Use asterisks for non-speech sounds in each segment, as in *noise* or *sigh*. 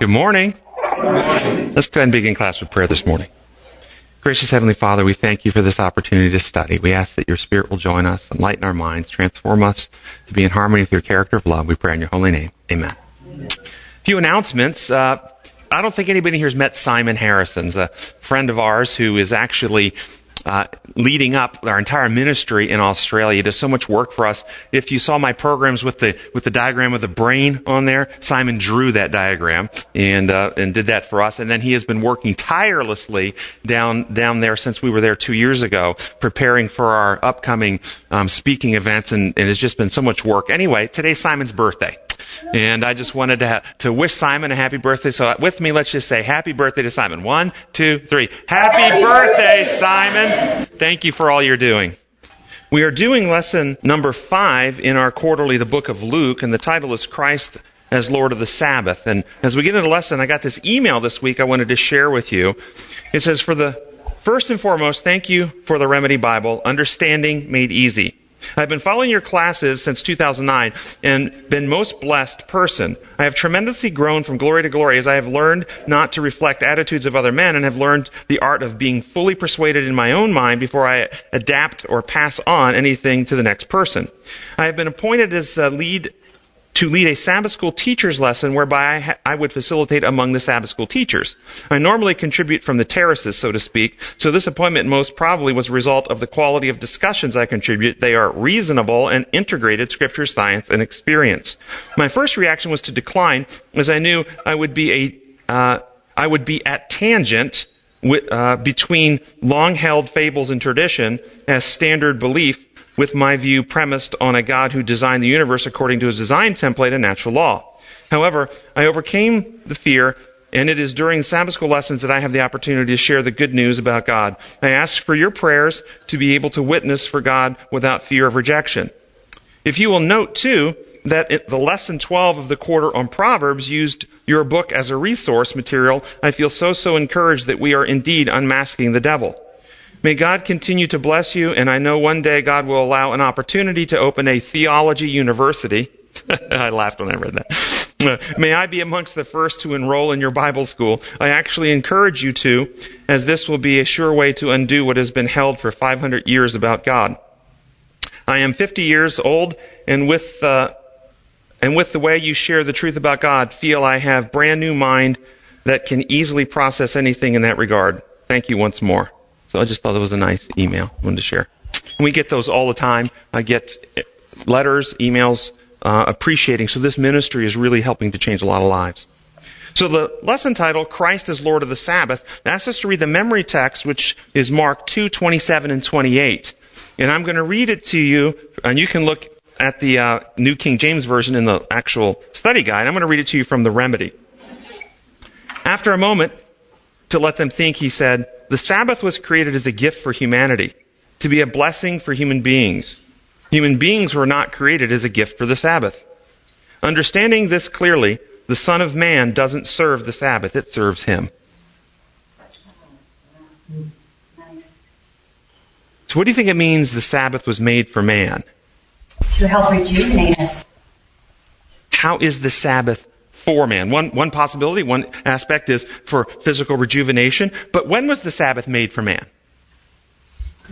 Good morning. Let's go ahead and begin class with prayer this morning. Gracious Heavenly Father, we thank you for this opportunity to study. We ask that your Spirit will join us, enlighten our minds, transform us to be in harmony with your character of love. We pray in your holy name. Amen. A few announcements. Uh, I don't think anybody here has met Simon Harrison, a friend of ours who is actually uh, leading up our entire ministry in Australia. He does so much work for us. If you saw my programs with the with the diagram of the brain on there, Simon drew that diagram and uh, and did that for us. And then he has been working tirelessly down down there since we were there two years ago, preparing for our upcoming um, speaking events. And, and it's just been so much work. Anyway, today's Simon's birthday. And I just wanted to, ha- to wish Simon a happy birthday. So uh, with me, let's just say happy birthday to Simon. One, two, three. Happy birthday, Simon. Thank you for all you're doing. We are doing lesson number five in our quarterly, the book of Luke, and the title is Christ as Lord of the Sabbath. And as we get into the lesson, I got this email this week I wanted to share with you. It says, for the first and foremost, thank you for the Remedy Bible, Understanding Made Easy. I've been following your classes since 2009 and been most blessed person. I have tremendously grown from glory to glory as I have learned not to reflect attitudes of other men and have learned the art of being fully persuaded in my own mind before I adapt or pass on anything to the next person. I have been appointed as the lead to lead a Sabbath school teacher's lesson whereby I, ha- I, would facilitate among the Sabbath school teachers. I normally contribute from the terraces, so to speak, so this appointment most probably was a result of the quality of discussions I contribute. They are reasonable and integrated scripture, science, and experience. My first reaction was to decline, as I knew I would be a, uh, I would be at tangent with, uh, between long-held fables and tradition as standard belief with my view premised on a God who designed the universe according to his design template and natural law. However, I overcame the fear and it is during Sabbath school lessons that I have the opportunity to share the good news about God. I ask for your prayers to be able to witness for God without fear of rejection. If you will note too, that the lesson 12 of the quarter on Proverbs used your book as a resource material, I feel so, so encouraged that we are indeed unmasking the devil. May God continue to bless you, and I know one day God will allow an opportunity to open a theology university. *laughs* I laughed when I read that. *laughs* May I be amongst the first to enroll in your Bible school. I actually encourage you to, as this will be a sure way to undo what has been held for 500 years about God. I am 50 years old, and with uh, and with the way you share the truth about God, feel I have brand new mind that can easily process anything in that regard. Thank you once more. So I just thought it was a nice email. I wanted to share. And we get those all the time. I get letters, emails, uh, appreciating. So this ministry is really helping to change a lot of lives. So the lesson title, Christ is Lord of the Sabbath, asks us to read the memory text, which is Mark 2, 27 and 28. And I'm going to read it to you, and you can look at the uh, New King James Version in the actual study guide. I'm going to read it to you from the remedy. After a moment, to let them think, he said, the Sabbath was created as a gift for humanity, to be a blessing for human beings. Human beings were not created as a gift for the Sabbath. Understanding this clearly, the Son of Man doesn't serve the Sabbath, it serves him. So what do you think it means the Sabbath was made for man? To help rejuvenate us. How is the Sabbath for man. One, one possibility, one aspect is for physical rejuvenation. But when was the Sabbath made for man?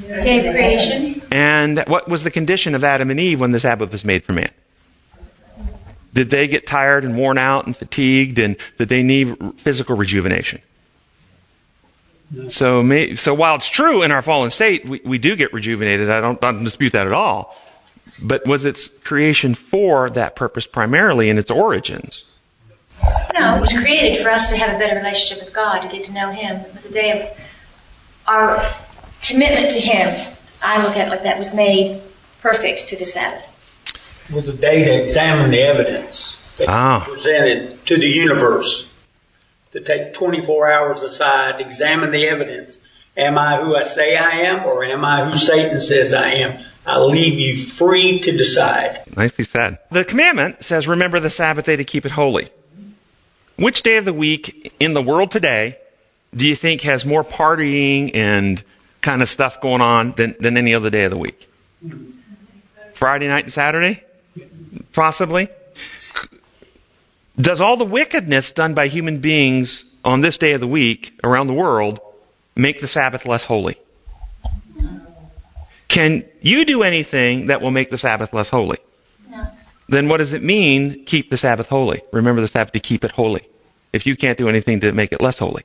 Day of creation. And what was the condition of Adam and Eve when the Sabbath was made for man? Did they get tired and worn out and fatigued and did they need physical rejuvenation? So, may, so while it's true in our fallen state, we, we do get rejuvenated. I don't, I don't dispute that at all. But was its creation for that purpose primarily in its origins? No, it was created for us to have a better relationship with God, to get to know Him. It was a day of our commitment to Him. I look at it like that was made perfect to the Sabbath. It was a day to examine the evidence that Ah. presented to the universe. To take 24 hours aside, to examine the evidence. Am I who I say I am, or am I who Satan says I am? I leave you free to decide. Nicely said. The commandment says, remember the Sabbath day to keep it holy. Which day of the week in the world today do you think has more partying and kind of stuff going on than, than any other day of the week? Friday night and Saturday? Possibly. Does all the wickedness done by human beings on this day of the week around the world make the Sabbath less holy? Can you do anything that will make the Sabbath less holy? Then what does it mean, keep the Sabbath holy? Remember the Sabbath to keep it holy. If you can't do anything to make it less holy.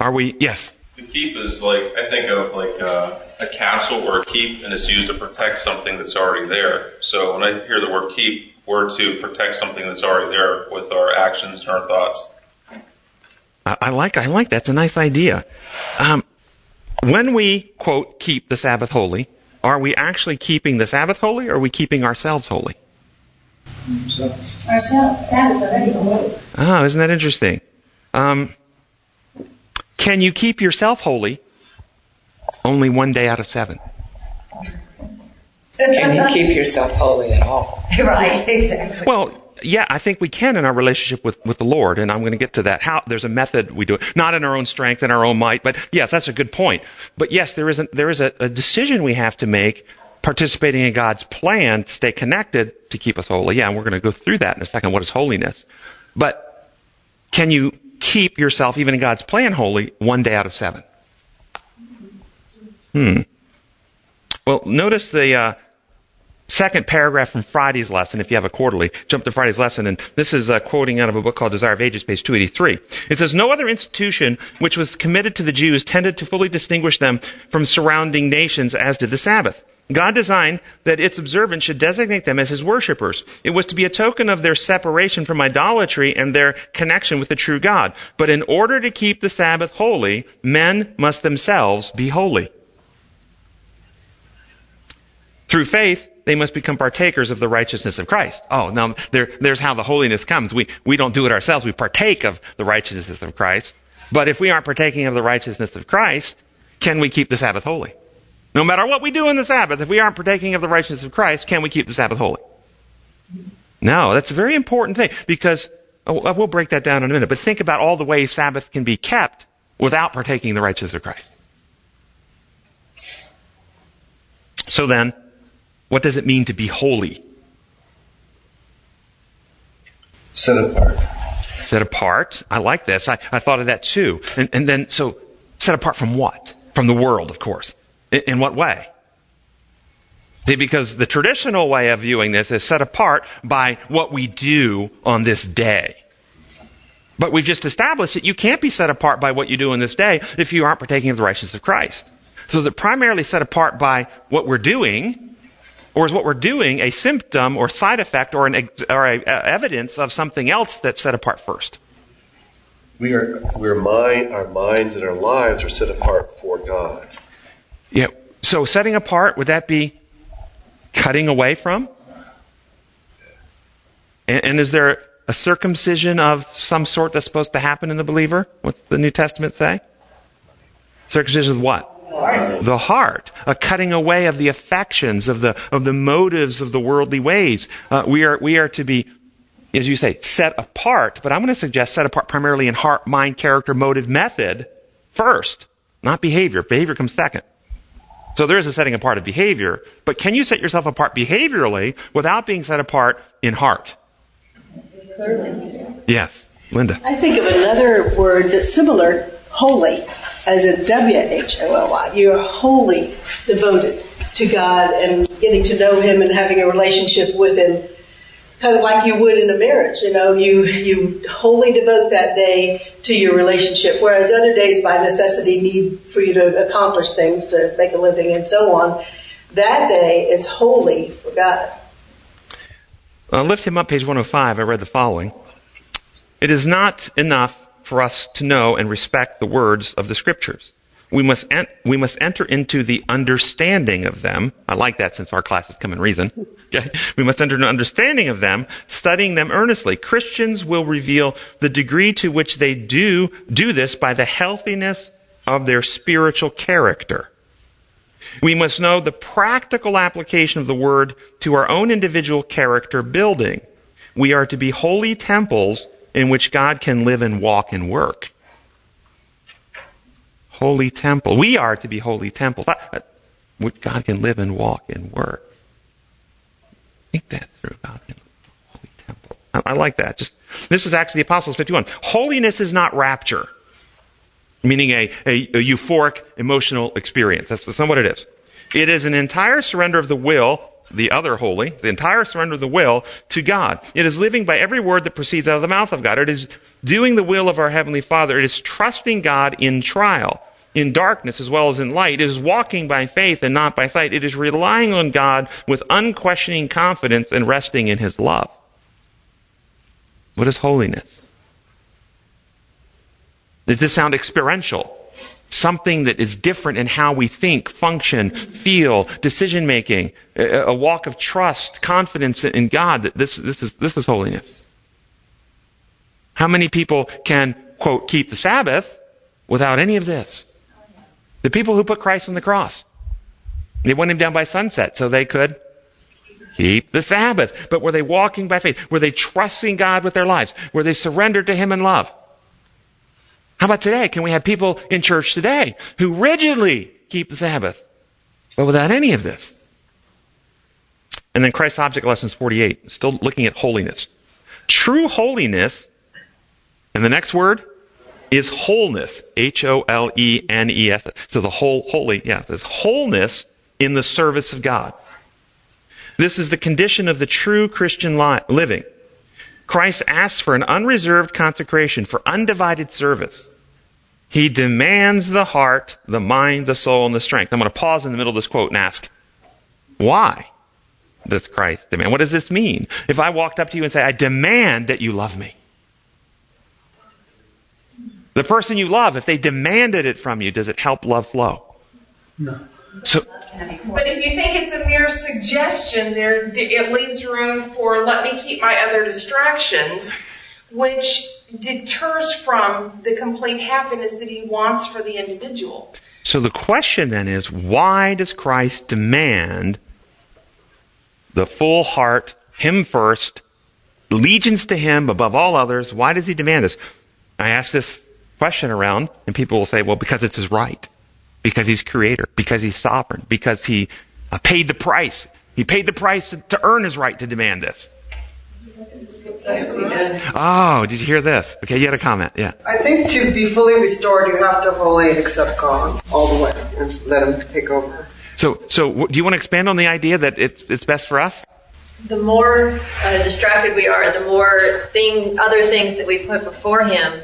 Are we? Yes. The keep is like I think of like uh, a castle or a keep, and it's used to protect something that's already there. So when I hear the word keep, we're to protect something that's already there with our actions and our thoughts. I, I like. I like. That's a nice idea. Um, when we quote keep the Sabbath holy, are we actually keeping the Sabbath holy, or are we keeping ourselves holy? Our Sabbath already holy. Oh, isn't that interesting? Um, can you keep yourself holy only one day out of seven? Can you keep yourself holy at all? *laughs* right, exactly. Well, yeah, I think we can in our relationship with, with the Lord, and I'm going to get to that. How there's a method we do it, not in our own strength and our own might, but yes, that's a good point. But yes, there is a, there is a, a decision we have to make, participating in God's plan to stay connected to keep us holy. Yeah, and we're going to go through that in a second. What is holiness? But can you keep yourself, even in God's plan, holy one day out of seven? Hmm. Well, notice the uh, second paragraph from Friday's lesson, if you have a quarterly. Jump to Friday's lesson, and this is uh, quoting out of a book called Desire of Ages, page 283. It says, No other institution which was committed to the Jews tended to fully distinguish them from surrounding nations as did the Sabbath. God designed that its observance should designate them as his worshippers. It was to be a token of their separation from idolatry and their connection with the true God. But in order to keep the Sabbath holy, men must themselves be holy. Through faith, they must become partakers of the righteousness of Christ. Oh, now there, there's how the holiness comes. We, we don't do it ourselves. We partake of the righteousness of Christ. But if we aren't partaking of the righteousness of Christ, can we keep the Sabbath holy? No matter what we do in the Sabbath, if we aren't partaking of the righteousness of Christ, can we keep the Sabbath holy? No, that's a very important thing because oh, we'll break that down in a minute. But think about all the ways Sabbath can be kept without partaking the righteousness of Christ. So then, what does it mean to be holy? Set apart. Set apart. I like this. I, I thought of that too. And, and then, so, set apart from what? From the world, of course. In, in what way? See, because the traditional way of viewing this is set apart by what we do on this day. But we've just established that you can't be set apart by what you do on this day if you aren't partaking of the righteousness of Christ. So is it primarily set apart by what we're doing, or is what we're doing a symptom or side effect or, an or a, a evidence of something else that's set apart first? We are, we're mind, our minds and our lives are set apart for God. Yeah. So setting apart, would that be cutting away from? And, and, is there a circumcision of some sort that's supposed to happen in the believer? What's the New Testament say? Circumcision of what? Heart. The heart, a cutting away of the affections, of the of the motives of the worldly ways. Uh, we are we are to be, as you say, set apart. But I'm going to suggest set apart primarily in heart, mind, character, motive, method first, not behavior. Behavior comes second. So there is a setting apart of behavior, but can you set yourself apart behaviorally without being set apart in heart? Clearly. Yes. Linda. I think of another word that's similar, holy, as a W-H-O-L-Y. You're wholly devoted to God and getting to know Him and having a relationship with Him kind of like you would in a marriage. You know, you you wholly devote that day to your relationship, whereas other days by necessity need for you to accomplish things to make a living and so on. That day is holy for God. Uh, lift him up, page 105. I read the following. It is not enough for us to know and respect the words of the scriptures. We must, en- we must enter into the understanding of them. I like that since our classes Come and Reason. *laughs* Okay? We must enter into understanding of them, studying them earnestly. Christians will reveal the degree to which they do, do this by the healthiness of their spiritual character. We must know the practical application of the word to our own individual character building. We are to be holy temples in which God can live and walk and work holy temple. We are to be holy temples. God can live and walk and work. think that through about him. Holy temple. I, I like that. Just this is actually the Apostles 51. Holiness is not rapture, meaning a, a, a euphoric emotional experience. That's, that's not what it is. It is an entire surrender of the will, the other holy, the entire surrender of the will to God. It is living by every word that proceeds out of the mouth of God. It is doing the will of our Heavenly Father. It is trusting God in trial, in darkness as well as in light. It is walking by faith and not by sight. It is relying on God with unquestioning confidence and resting in His love. What is holiness? Does this sound experiential? Something that is different in how we think, function, feel, decision making, a walk of trust, confidence in God. That this, this is, this is holiness. How many people can, quote, keep the Sabbath without any of this? The people who put Christ on the cross. They went him down by sunset so they could keep the Sabbath. But were they walking by faith? Were they trusting God with their lives? Were they surrendered to Him in love? How about today? Can we have people in church today who rigidly keep the Sabbath, but without any of this? And then Christ's object lessons 48, still looking at holiness. True holiness, and the next word is wholeness. H-O-L-E-N-E-S. So the whole, holy, yeah, this wholeness in the service of God. This is the condition of the true Christian li- living. Christ asks for an unreserved consecration, for undivided service. He demands the heart, the mind, the soul, and the strength. I'm going to pause in the middle of this quote and ask, why does Christ demand? What does this mean? If I walked up to you and say, I demand that you love me. The person you love, if they demanded it from you, does it help love flow? No. So, But if you think it's a mere suggestion, there it leaves room for let me keep my other distractions, which deters from the complete happiness that he wants for the individual. so the question then is, why does Christ demand the full heart, Him first, allegiance to Him above all others? Why does He demand this? I ask this question around, and people will say, well, because it's His right. Because He's creator. Because He's sovereign. Because He uh, paid the price. He paid the price to, to earn His right to demand this. Oh, did you hear this? Okay, you had a comment. Yeah. I think to be fully restored, you have to wholly accept God all the way and let Him take over. So, so do you want to expand on the idea that it's, it's best for us? the more uh, distracted we are, the more thing, other things that we put before Him,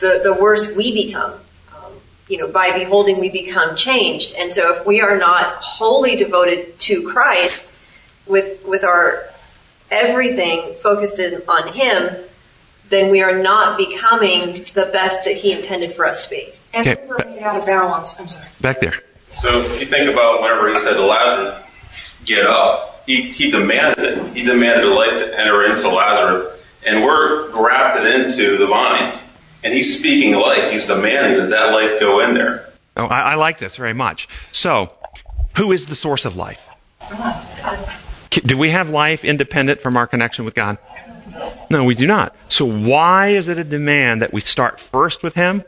the, the worse we become. You know, by beholding, we become changed. And so, if we are not wholly devoted to Christ, with with our everything focused in, on Him, then we are not becoming the best that He intended for us to be. And Okay, we're running out of balance. I'm sorry. Back there. So if you think about whenever he said to Lazarus, get up, he, he demanded it. He demanded life to enter into Lazarus. And we're grafted into the vine. And he's speaking life. He's demanding that that life go in there. Oh, I, I like this very much. So, who is the source of life? Do we have life independent from our connection with God? No, we do not. So why is it a demand that we start first with Him?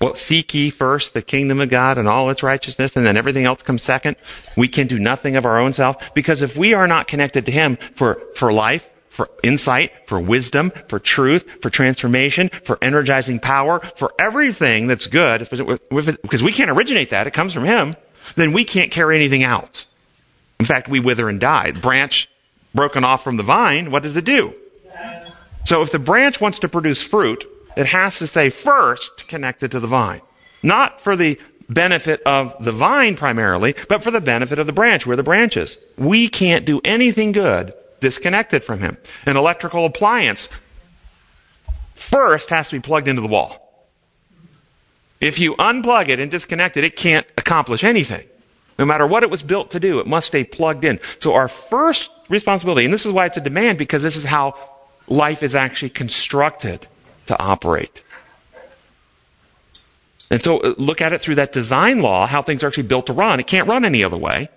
Well, seek ye first the kingdom of God and all its righteousness, and then everything else comes second. We can do nothing of our own self because if we are not connected to Him for, for life, for insight, for wisdom, for truth, for transformation, for energizing power, for everything that's good, because we can't originate that, it comes from Him, then we can't carry anything out. In fact, we wither and die. The branch broken off from the vine, what does it do? So if the branch wants to produce fruit, it has to stay first connected to the vine. Not for the benefit of the vine primarily, but for the benefit of the branch, where the branch is. We can't do anything good disconnected from him. An electrical appliance first has to be plugged into the wall. If you unplug it and disconnect it, it can't accomplish anything. No matter what it was built to do, it must stay plugged in. So our first responsibility, and this is why it's a demand, because this is how life is actually constructed to operate. And so uh, look at it through that design law, how things are actually built to run. It can't run any other way.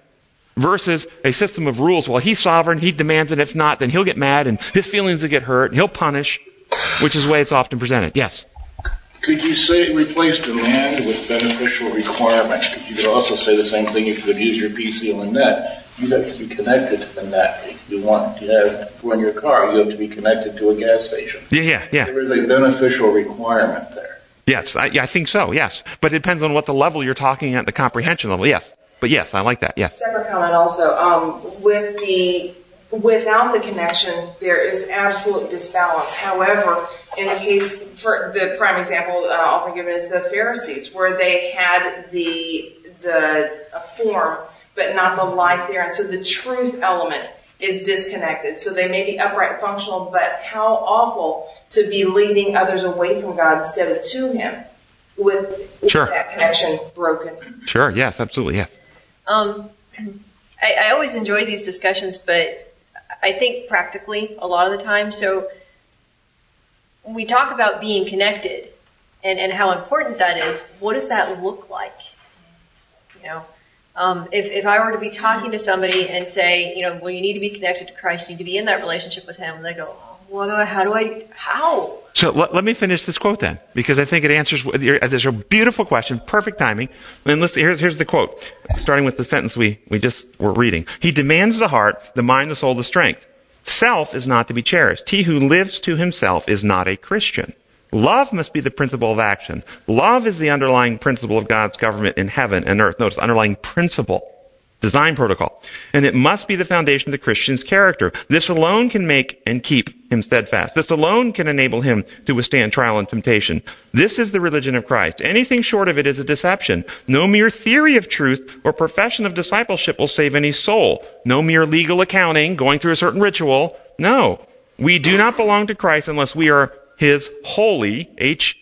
Versus a system of rules. Well, he's sovereign, he demands it. If not, then he'll get mad and his feelings will get hurt and he'll punish, which is the way it's often presented. Yes. Could you say replace demand with beneficial requirement? You could also say the same thing if you could use your PC on the net. you have to be connected to the net. If you want to have run your car, you have to be connected to a gas station. Yeah, yeah, yeah. There is a beneficial requirement there. Yes, I, I think so. Yes, but it depends on what the level you're talking at, the comprehension level. Yes, but yes, I like that. Yes. Separate comment also. Um, with the without the connection, there is absolute disbalance. However, in the case for the prime example uh, often given is the Pharisees, where they had the the form but not the life there, and so the truth element is disconnected. So they may be upright and functional, but how awful to be leading others away from God instead of to Him with, with Sure. that connection broken. Sure. Yes. Absolutely. Yes. Um, I, I always enjoy these discussions, but I think practically a lot of the time. So we talk about being connected and, and how important that is. What does that look like? You know, um, if, if I were to be talking to somebody and say, you know, well, you need to be connected to Christ, you need to be in that relationship with Him, and they go, what do I, how do I, how? So let, let me finish this quote then, because I think it answers. There's a beautiful question, perfect timing. And let's here's here's the quote, starting with the sentence we we just were reading. He demands the heart, the mind, the soul, the strength. Self is not to be cherished. He who lives to himself is not a Christian. Love must be the principle of action. Love is the underlying principle of God's government in heaven and earth. Notice underlying principle design protocol. And it must be the foundation of the Christian's character. This alone can make and keep him steadfast. This alone can enable him to withstand trial and temptation. This is the religion of Christ. Anything short of it is a deception. No mere theory of truth or profession of discipleship will save any soul. No mere legal accounting, going through a certain ritual. No. We do not belong to Christ unless we are his holy, H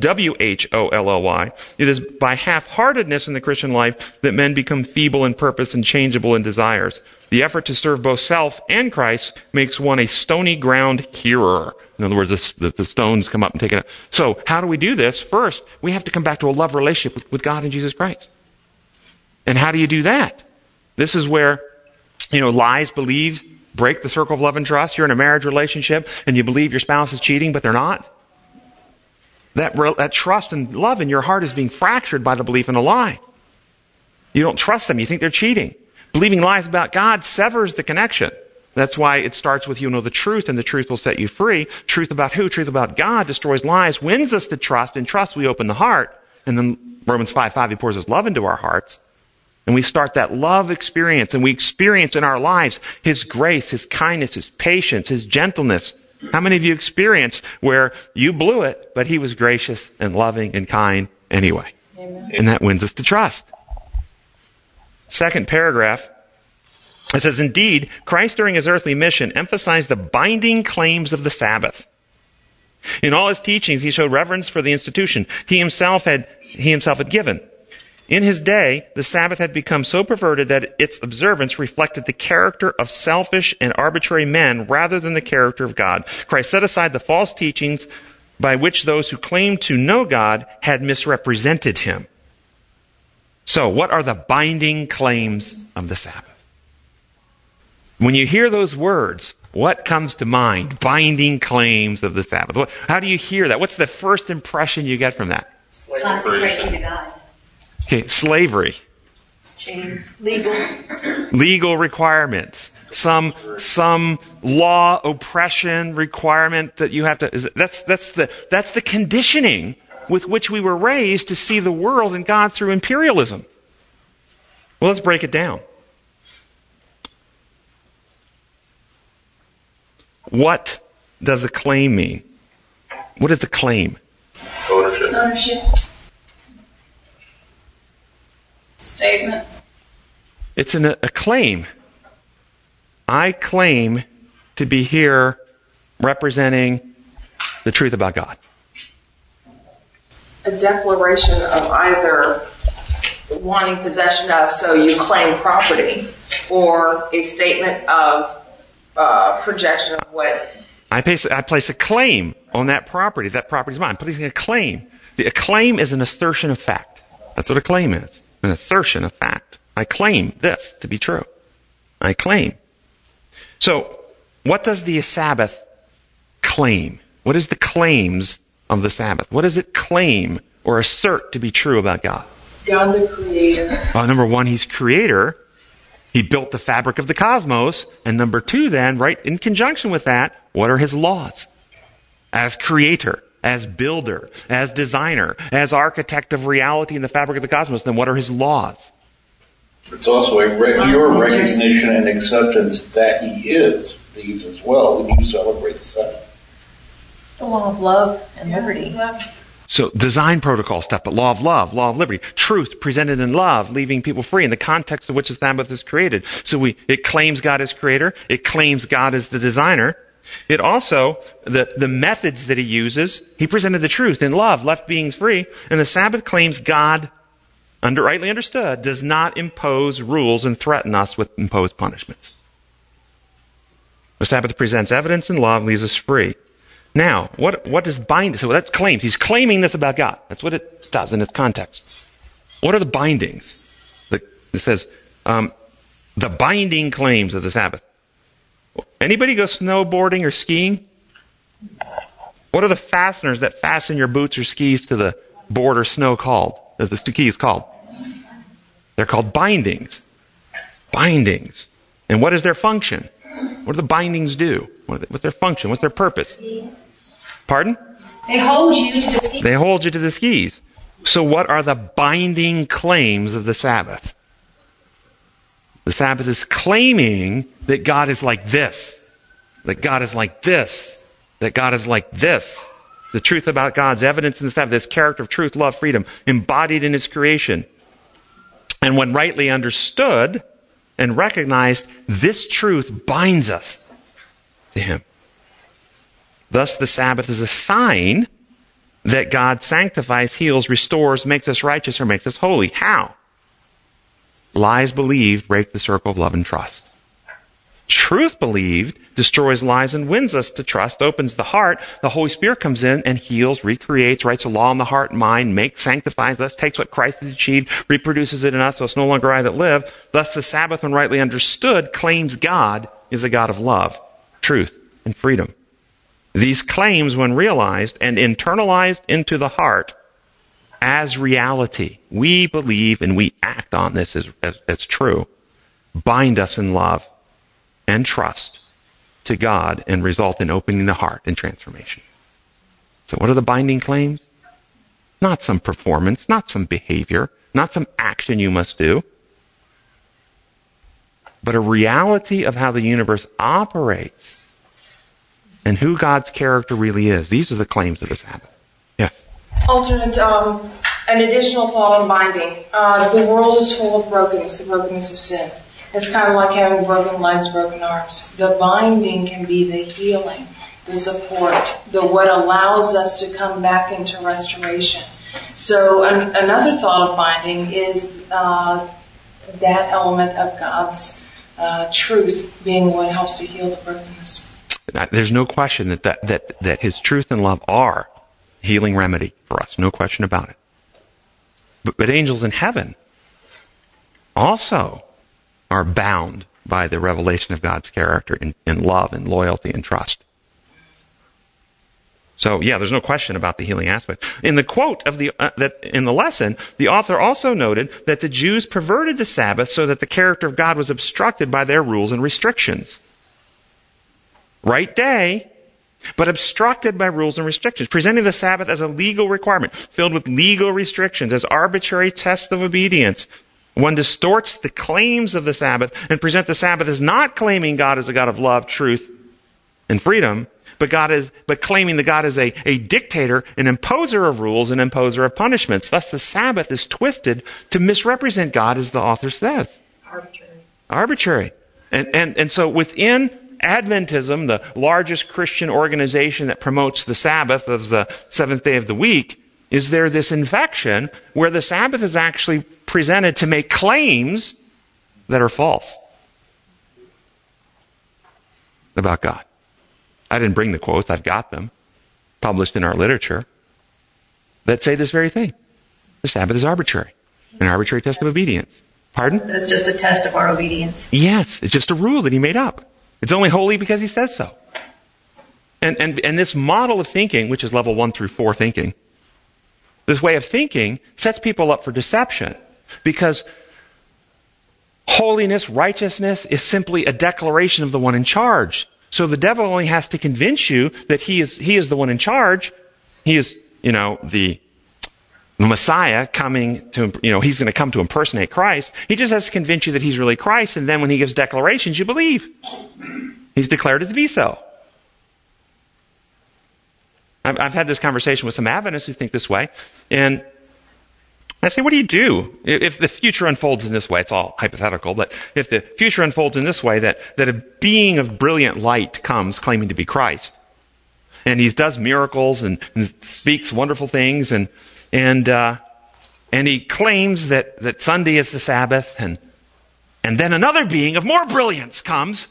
W-H-O-L-L-Y. It is by half-heartedness in the Christian life that men become feeble in purpose and changeable in desires. The effort to serve both self and Christ makes one a stony ground hearer. In other words, the, the stones come up and take it up. So how do we do this? First, we have to come back to a love relationship with, with God and Jesus Christ. And how do you do that? This is where, you know, lies believe, break the circle of love and trust. You're in a marriage relationship and you believe your spouse is cheating, but they're not. That, that trust and love in your heart is being fractured by the belief in a lie. You don't trust them. You think they're cheating. Believing lies about God severs the connection. That's why it starts with you know the truth and the truth will set you free. Truth about who? Truth about God destroys lies, wins us to trust. In trust we open the heart. And then Romans 5, 5, he pours his love into our hearts. And we start that love experience and we experience in our lives his grace, his kindness, his patience, his gentleness, how many of you experienced where you blew it, but he was gracious and loving and kind anyway? Amen. And that wins us to trust. Second paragraph. It says, indeed, Christ during his earthly mission emphasized the binding claims of the Sabbath. In all his teachings, he showed reverence for the institution he himself had, he himself had given. In his day, the Sabbath had become so perverted that its observance reflected the character of selfish and arbitrary men rather than the character of God. Christ set aside the false teachings by which those who claimed to know God had misrepresented him. So, what are the binding claims of the Sabbath? When you hear those words, what comes to mind? Binding claims of the Sabbath. How do you hear that? What's the first impression you get from that? To God. Okay, slavery. Chains. Legal. Legal requirements. Some, some law oppression requirement that you have to, is, that's, that's the, that's the conditioning with which we were raised to see the world and God through imperialism. Well, let's break it down. What does a claim mean? What is a claim? Ownership. Ownership. Statement. It's an, a claim. I claim to be here representing the truth about God. A declaration of either wanting possession of, so you claim property, or a statement of uh, projection of what. I place, I place a claim on that property. That property is mine. I'm placing a claim. The, a claim is an assertion of fact. That's what a claim is. An assertion of fact. I claim this to be true. I claim. So, what does the Sabbath claim? What is the claims of the Sabbath? What does it claim or assert to be true about God? God the Creator. Well, number one, He's Creator. He built the fabric of the cosmos. And number two, then, right in conjunction with that, what are his laws? As creator, as builder, as designer, as architect of reality in the fabric of the cosmos, then what are his laws? It's also a re- your recognition and acceptance that he is these as well when you celebrate the Sabbath. It's the law of love and liberty. So design protocol stuff, but law of love, law of liberty, truth presented in love, leaving people free in the context of which the Sabbath is created. So we, it claims God as creator. It claims God as the designer. It also, the, the methods that he uses, he presented the truth in love, left beings free, and the Sabbath claims God, under, rightly understood, does not impose rules and threaten us with imposed punishments. The Sabbath presents evidence in love, and leaves us free. Now, what, what does bind, so that claims, he's claiming this about God. That's what it does in its context. What are the bindings? The, it says, um, the binding claims of the Sabbath. Anybody go snowboarding or skiing? What are the fasteners that fasten your boots or skis to the board or snow called? As the skis called? They're called bindings. Bindings. And what is their function? What do the bindings do? What's their function? What's their purpose? Pardon? They hold you to the skis. They hold you to the skis. So what are the binding claims of the Sabbath? The Sabbath is claiming that God is like this. That God is like this. That God is like this. The truth about God's evidence in the Sabbath, this character of truth, love, freedom, embodied in His creation. And when rightly understood and recognized, this truth binds us to Him. Thus, the Sabbath is a sign that God sanctifies, heals, restores, makes us righteous, or makes us holy. How? Lies believed break the circle of love and trust. Truth believed destroys lies and wins us to trust, opens the heart. The Holy Spirit comes in and heals, recreates, writes a law in the heart and mind, makes, sanctifies us, takes what Christ has achieved, reproduces it in us, so it's no longer I that live. Thus the Sabbath, when rightly understood, claims God is a God of love, truth, and freedom. These claims, when realized and internalized into the heart as reality, we believe and we act on this as, as, as true, bind us in love and trust to God and result in opening the heart and transformation. So what are the binding claims? Not some performance, not some behavior, not some action you must do, but a reality of how the universe operates and who God's character really is. These are the claims of the Sabbath. Yes. Alternate, um, an additional thought on binding. Uh, the world is full of brokenness, the brokenness of sin. It's kind of like having broken legs, broken arms. The binding can be the healing, the support, the what allows us to come back into restoration. So an, another thought of binding is uh, that element of God's uh, truth being what helps to heal the brokenness. There's no question that, that, that, that His truth and love are healing remedy for us. No question about it. But, but angels in heaven also are bound by the revelation of God's character in, in love and loyalty and trust. So yeah, there's no question about the healing aspect. In the quote of the uh, that in the lesson, the author also noted that the Jews perverted the Sabbath so that the character of God was obstructed by their rules and restrictions. Right day, but obstructed by rules and restrictions, presenting the Sabbath as a legal requirement, filled with legal restrictions, as arbitrary tests of obedience, one distorts the claims of the Sabbath and present the Sabbath as not claiming God as a God of love, truth, and freedom, but God is, but claiming that God is a, a dictator, an imposer of rules, an imposer of punishments. Thus the Sabbath is twisted to misrepresent God as the author says. Arbitrary. Arbitrary. And, and, and so within Adventism, the largest Christian organization that promotes the Sabbath of the seventh day of the week, is there this infection where the Sabbath is actually presented to make claims that are false about God. I didn't bring the quotes, I've got them published in our literature that say this very thing. The Sabbath is arbitrary, an arbitrary test of obedience. Pardon? It's just a test of our obedience. Yes, it's just a rule that he made up. It's only holy because he says so. And, and, and this model of thinking, which is level one through four thinking, this way of thinking sets people up for deception because Holiness, righteousness is simply a declaration of the one in charge. So the devil only has to convince you that he is, he is the one in charge. He is, you know, the Messiah coming to, you know, he's going to come to impersonate Christ. He just has to convince you that he's really Christ. And then when he gives declarations, you believe. He's declared it to be so. I've, I've had this conversation with some Adventists who think this way. And I say, what do you do if the future unfolds in this way? It's all hypothetical, but if the future unfolds in this way, that, that a being of brilliant light comes claiming to be Christ, and he does miracles and, and speaks wonderful things, and and uh, and he claims that that Sunday is the Sabbath, and and then another being of more brilliance comes,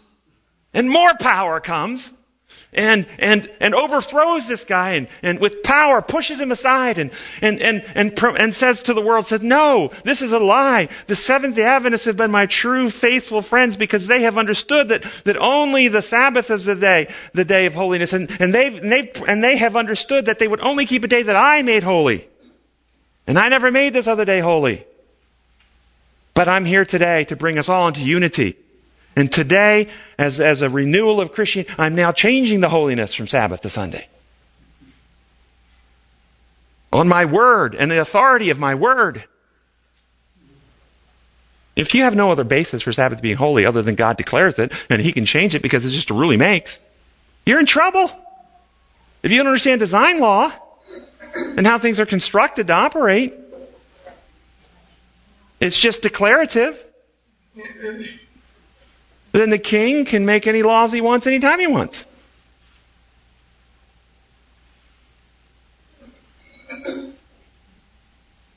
and more power comes, and, and, and overthrows this guy and, and with power pushes him aside and, and, and, and, and says to the world, says, no, this is a lie. The Seventh day Adventists have been my true faithful friends because they have understood that, that only the Sabbath is the day, the day of holiness. And, and they've, and they and they have understood that they would only keep a day that I made holy. And I never made this other day holy. But I'm here today to bring us all into unity and today, as, as a renewal of Christianity, I'm now changing the holiness from Sabbath to Sunday. On my word and the authority of my word. If you have no other basis for Sabbath being holy other than God declares it, and He can change it because it's just a rule He makes, you're in trouble. If you don't understand design law and how things are constructed to operate, it's just declarative then the king can make any laws he wants anytime he wants.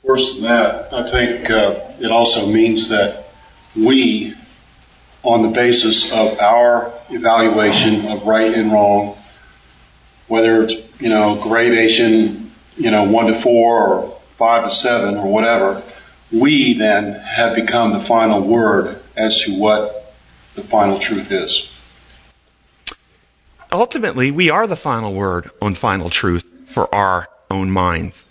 Worse than that, I think uh, it also means that we, on the basis of our evaluation of right and wrong, whether it's you know gradation, you know one to four or five to seven or whatever, we then have become the final word as to what the final truth is. Ultimately, we are the final word on final truth for our own minds.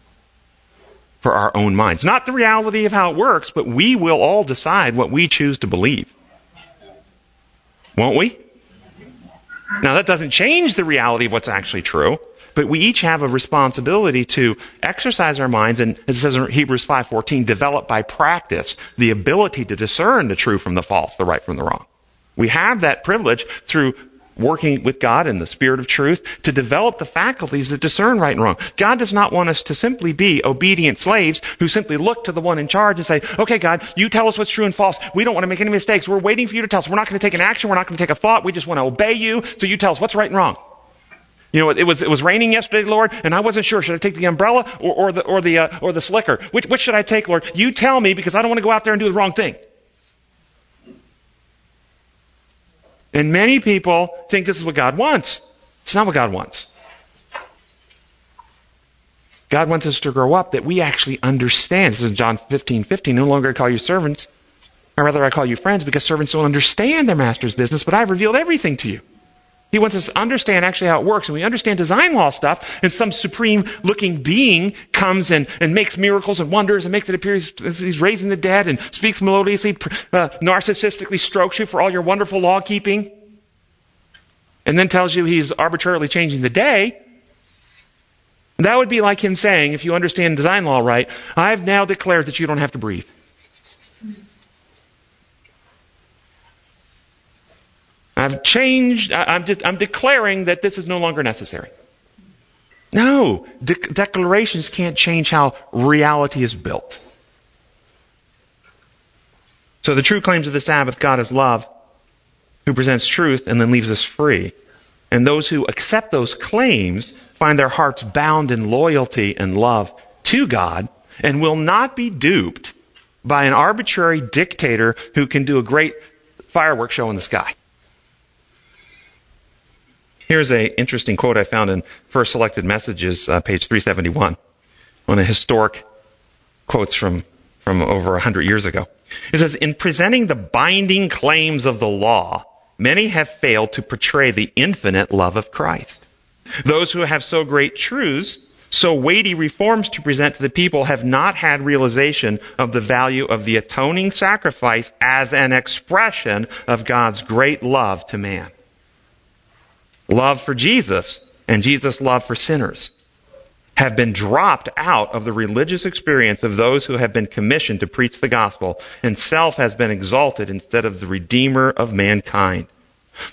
For our own minds. Not the reality of how it works, but we will all decide what we choose to believe. Won't we? Now, that doesn't change the reality of what's actually true, but we each have a responsibility to exercise our minds and, as it says in Hebrews 5.14, develop by practice the ability to discern the true from the false, the right from the wrong. We have that privilege through working with God in the spirit of truth to develop the faculties that discern right and wrong. God does not want us to simply be obedient slaves who simply look to the one in charge and say, okay, God, you tell us what's true and false. We don't want to make any mistakes. We're waiting for you to tell us. We're not going to take an action. We're not going to take a thought. We just want to obey you. So you tell us what's right and wrong. You know, it was, it was raining yesterday, Lord, and I wasn't sure. Should I take the umbrella or, or the, or the, uh, or the slicker? Which, which should I take, Lord? You tell me because I don't want to go out there and do the wrong thing. And many people think this is what God wants. It's not what God wants. God wants us to grow up that we actually understand. This is John 15, 15. No longer I call you servants. Or rather, I call you friends because servants don't understand their master's business, but I've revealed everything to you. He wants us to understand actually how it works. And we understand design law stuff, and some supreme looking being comes and, and makes miracles and wonders and makes it appear he's, he's raising the dead and speaks melodiously, uh, narcissistically strokes you for all your wonderful law keeping, and then tells you he's arbitrarily changing the day. That would be like him saying, if you understand design law right, I've now declared that you don't have to breathe. I've changed, I'm, de- I'm declaring that this is no longer necessary. No, de- declarations can't change how reality is built. So the true claims of the Sabbath, God is love, who presents truth and then leaves us free. And those who accept those claims find their hearts bound in loyalty and love to God and will not be duped by an arbitrary dictator who can do a great fireworks show in the sky. Here's an interesting quote I found in First Selected Messages, uh, page 371, one of the historic quotes from, from over 100 years ago. It says, In presenting the binding claims of the law, many have failed to portray the infinite love of Christ. Those who have so great truths so weighty reforms to present to the people have not had realization of the value of the atoning sacrifice as an expression of God's great love to man. Love for Jesus and Jesus' love for sinners have been dropped out of the religious experience of those who have been commissioned to preach the gospel, and self has been exalted instead of the Redeemer of mankind.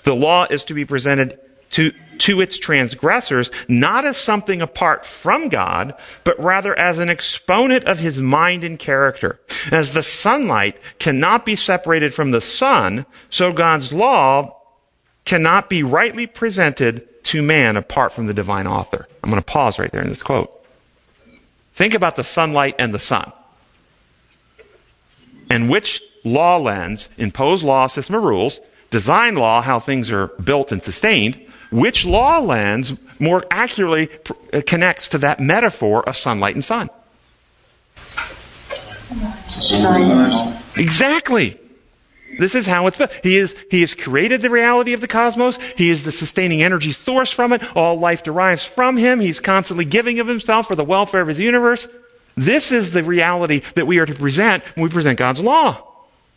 The law is to be presented to, to its transgressors not as something apart from God, but rather as an exponent of his mind and character. As the sunlight cannot be separated from the sun, so God's law cannot be rightly presented to man apart from the divine author. I'm going to pause right there in this quote. Think about the sunlight and the sun. And which law lens, imposed law, system of rules, design law, how things are built and sustained, which law lens more accurately uh, connects to that metaphor of sunlight and sun? Exactly. This is how it's built. He is, he has created the reality of the cosmos. He is the sustaining energy source from it. All life derives from him. He's constantly giving of himself for the welfare of his universe. This is the reality that we are to present when we present God's law.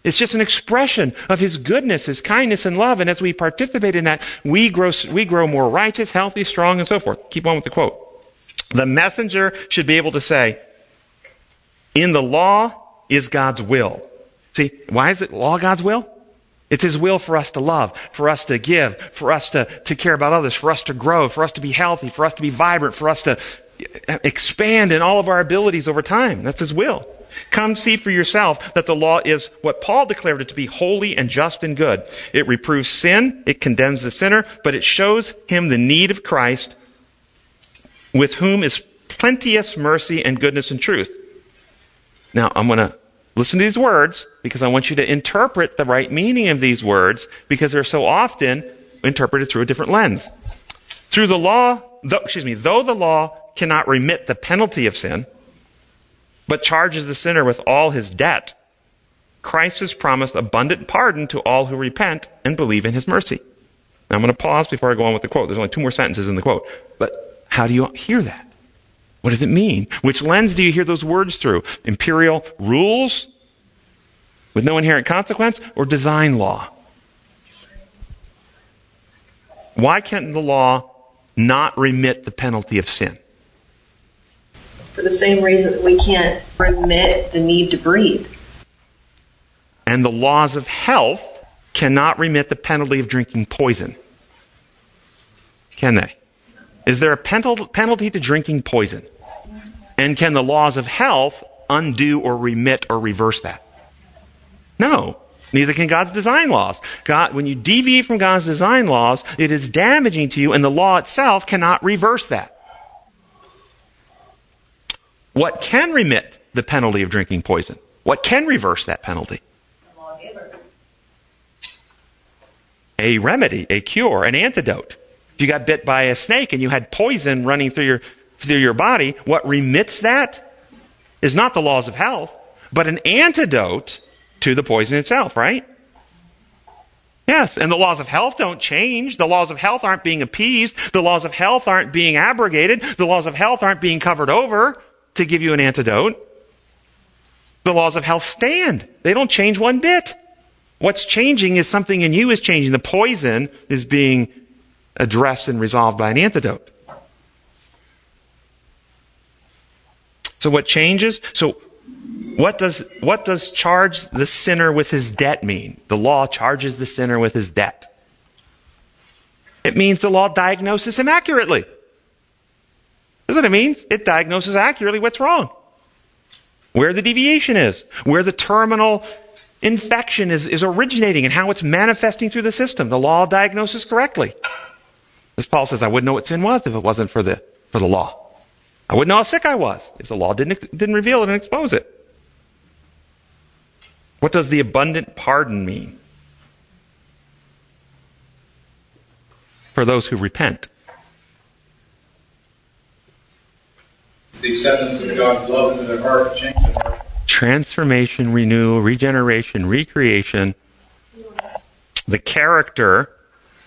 It's just an expression of His goodness, His kindness and love. And as we participate in that, we grow, we grow more righteous, healthy, strong, and so forth. Keep on with the quote. The messenger should be able to say, in the law is God's will. See, why is it law God's will? It's His will for us to love, for us to give, for us to, to care about others, for us to grow, for us to be healthy, for us to be vibrant, for us to expand in all of our abilities over time. That's His will. Come see for yourself that the law is what Paul declared it to be holy and just and good. It reproves sin, it condemns the sinner, but it shows him the need of Christ, with whom is plenteous mercy and goodness and truth. Now, I'm going to listen to these words because I want you to interpret the right meaning of these words because they're so often interpreted through a different lens. Through the law, though, excuse me, though the law cannot remit the penalty of sin, but charges the sinner with all his debt, Christ has promised abundant pardon to all who repent and believe in his mercy. Now I'm going to pause before I go on with the quote. There's only two more sentences in the quote. But how do you hear that? What does it mean? Which lens do you hear those words through? Imperial rules with no inherent consequence or design law? Why can't the law not remit the penalty of sin? for the same reason that we can't remit the need to breathe. And the laws of health cannot remit the penalty of drinking poison. Can they? Is there a penalty to drinking poison? And can the laws of health undo or remit or reverse that? No. Neither can God's design laws. God, when you deviate from God's design laws, it is damaging to you, and the law itself cannot reverse that. What can remit the penalty of drinking poison? What can reverse that penalty? A remedy, a cure, an antidote. If you got bit by a snake and you had poison running through your, through your body, what remits that is not the laws of health, but an antidote to the poison itself, right? Yes, and the laws of health don't change. The laws of health aren't being appeased. The laws of health aren't being abrogated. The laws of health aren't being covered over to give you an antidote. The laws of health stand. They don't change one bit. What's changing is something in you is changing. The poison is being addressed and resolved by an antidote. So what changes? So what does, what does charge the sinner with his debt mean? The law charges the sinner with his debt. It means the law diagnoses him accurately. That's what it means. It diagnoses accurately what's wrong. Where the deviation is. Where the terminal infection is, is originating and how it's manifesting through the system. The law diagnoses correctly. As Paul says, I wouldn't know what sin was if it wasn't for the, for the law. I wouldn't know how sick I was if the law didn't, didn't reveal it and expose it. What does the abundant pardon mean? For those who repent. the acceptance of God's love into their heart, change their heart. Transformation, renewal, regeneration, recreation. The character.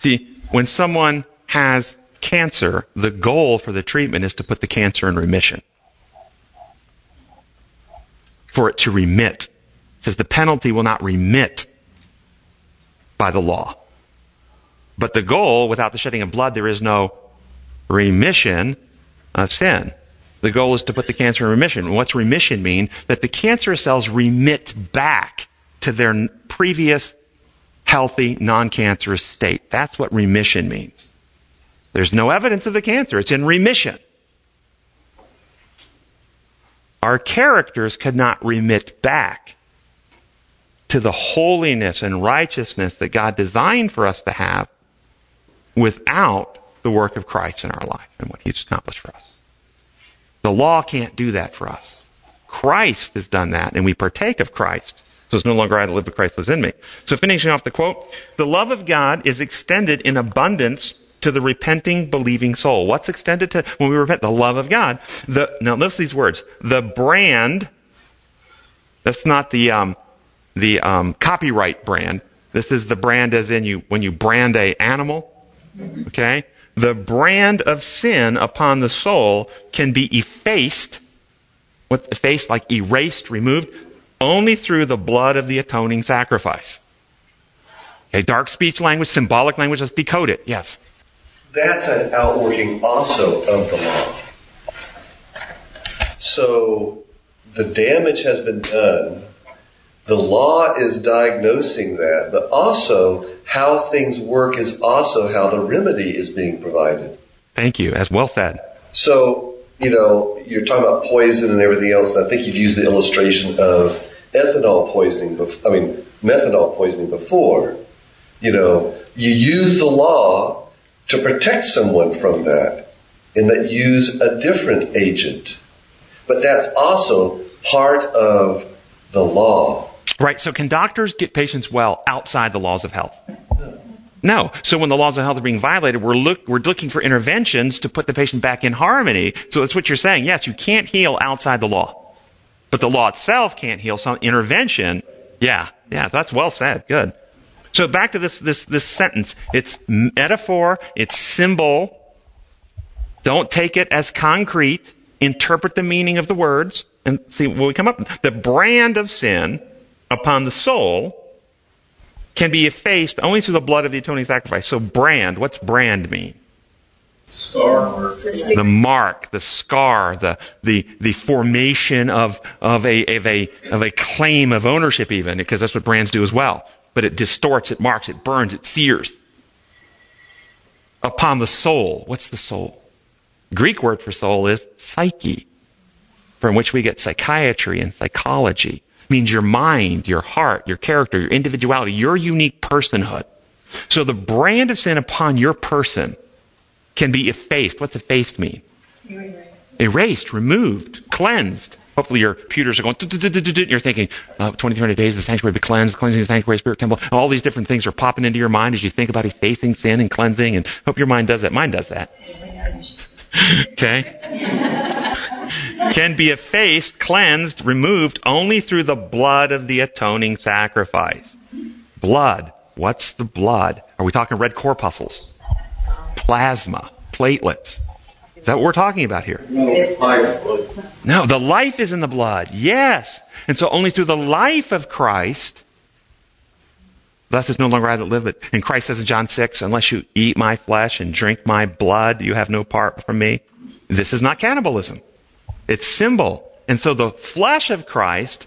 See, when someone has cancer, the goal for the treatment is to put the cancer in remission. For it to remit. It says the penalty will not remit by the law. But the goal, without the shedding of blood, there is no remission of sin. The goal is to put the cancer in remission. What's remission mean? That the cancerous cells remit back to their previous healthy, non-cancerous state. That's what remission means. There's no evidence of the cancer. It's in remission. Our characters could not remit back to the holiness and righteousness that God designed for us to have without the work of Christ in our life and what He's accomplished for us. The law can't do that for us. Christ has done that, and we partake of Christ. So it's no longer I that live, but Christ lives in me. So finishing off the quote, the love of God is extended in abundance to the repenting, believing soul. What's extended to when we repent? The love of God. The, now notice these words. The brand, that's not the, um, the um, copyright brand. This is the brand as in you, when you brand a animal. Okay? The brand of sin upon the soul can be effaced. What effaced? Like erased, removed, only through the blood of the atoning sacrifice. Okay, dark speech language, symbolic language, let's decode it. Yes. That's an outworking also of the law. So the damage has been done. The law is diagnosing that, but also how things work is also how the remedy is being provided. Thank you. As well said. So, you know, you're talking about poison and everything else, and I think you've used the illustration of ethanol poisoning, bef- I mean, methanol poisoning before. You know, you use the law to protect someone from that, and that use a different agent. But that's also part of the law. Right. So can doctors get patients well outside the laws of health? No. So when the laws of health are being violated, we're, look, we're looking for interventions to put the patient back in harmony. So that's what you're saying. Yes, you can't heal outside the law. But the law itself can't heal some intervention. Yeah. Yeah. That's well said. Good. So back to this, this, this sentence. It's metaphor. It's symbol. Don't take it as concrete. Interpret the meaning of the words and see what we come up with. The brand of sin upon the soul can be effaced only through the blood of the atoning sacrifice. So brand, what's brand mean? Scar. The mark, the scar, the, the, the formation of, of a, of a, of a claim of ownership even, because that's what brands do as well. But it distorts, it marks, it burns, it sears. Upon the soul. What's the soul? Greek word for soul is psyche, from which we get psychiatry and psychology means your mind, your heart, your character, your individuality, your unique personhood. So the brand of sin upon your person can be effaced. What's effaced mean? Erased, Erased removed, cleansed. Hopefully your computers are going, you're thinking, uh, 20, days of the sanctuary be cleansed, cleansing the sanctuary, spirit temple. All these different things are popping into your mind as you think about effacing sin and cleansing and hope your mind does that. Mine does that. *laughs* okay? can be effaced, cleansed, removed only through the blood of the atoning sacrifice. Blood. What's the blood? Are we talking red corpuscles? Plasma. Platelets. That what we're talking about here? No, the life is in the blood. Yes. And so only through the life of Christ, thus is no longer I that live, but and Christ says in John 6, unless you eat my flesh and drink my blood, you have no part from me. This is not cannibalism. It's symbol. And so the flesh of Christ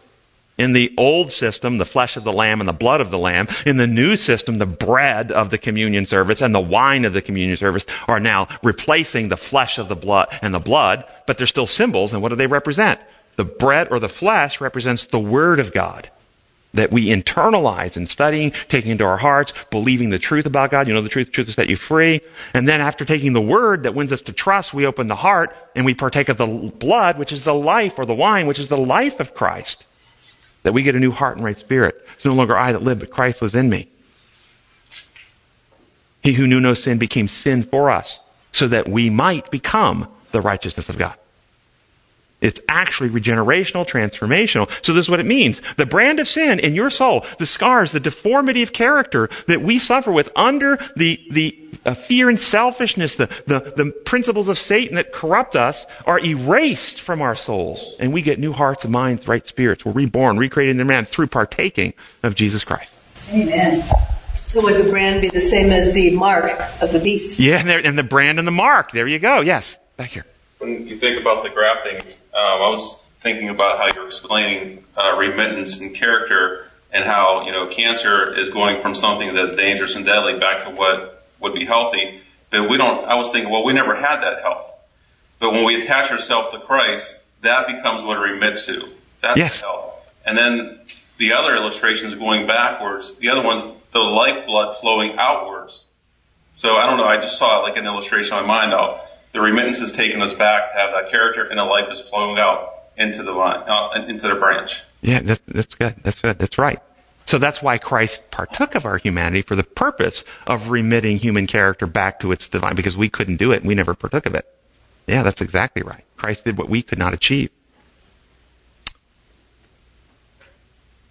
in the old system, the flesh of the lamb and the blood of the lamb. In the new system, the bread of the communion service and the wine of the communion service are now replacing the flesh of the blood and the blood, but they're still symbols. And what do they represent? The bread or the flesh represents the word of God that we internalize in studying, taking into our hearts, believing the truth about God. You know the truth, the truth will set you free. And then after taking the word that wins us to trust, we open the heart and we partake of the blood, which is the life, or the wine, which is the life of Christ that we get a new heart and right spirit. It's no longer I that live, but Christ lives in me. He who knew no sin became sin for us so that we might become the righteousness of God. It's actually regenerational, transformational. So this is what it means. The brand of sin in your soul, the scars, the deformity of character that we suffer with under the, the uh, fear and selfishness, the, the, the principles of Satan that corrupt us are erased from our souls. And we get new hearts and minds, right spirits. We're reborn, recreated in the man through partaking of Jesus Christ. Amen. So would the brand be the same as the mark of the beast? Yeah, and, there- and the brand and the mark. There you go. Yes. Back here. When you think about the grafting, um, I was thinking about how you're explaining uh, remittance and character, and how you know cancer is going from something that's dangerous and deadly back to what would be healthy. But we don't. I was thinking, well, we never had that health. But when we attach ourselves to Christ, that becomes what it remits to. That's Yes. the health. And then the other illustrations going backwards. The other one's the lifeblood flowing outwards. So I don't know. I just saw like an illustration in my mind. Now the remittance has taken us back to have that character, and the life is flowing out into the vine, uh, into the branch. Yeah, that, that's good. That's good. That's right. So that's why Christ partook of our humanity for the purpose of remitting human character back to its divine, because we couldn't do it and we never partook of it. Yeah, that's exactly right. Christ did what we could not achieve.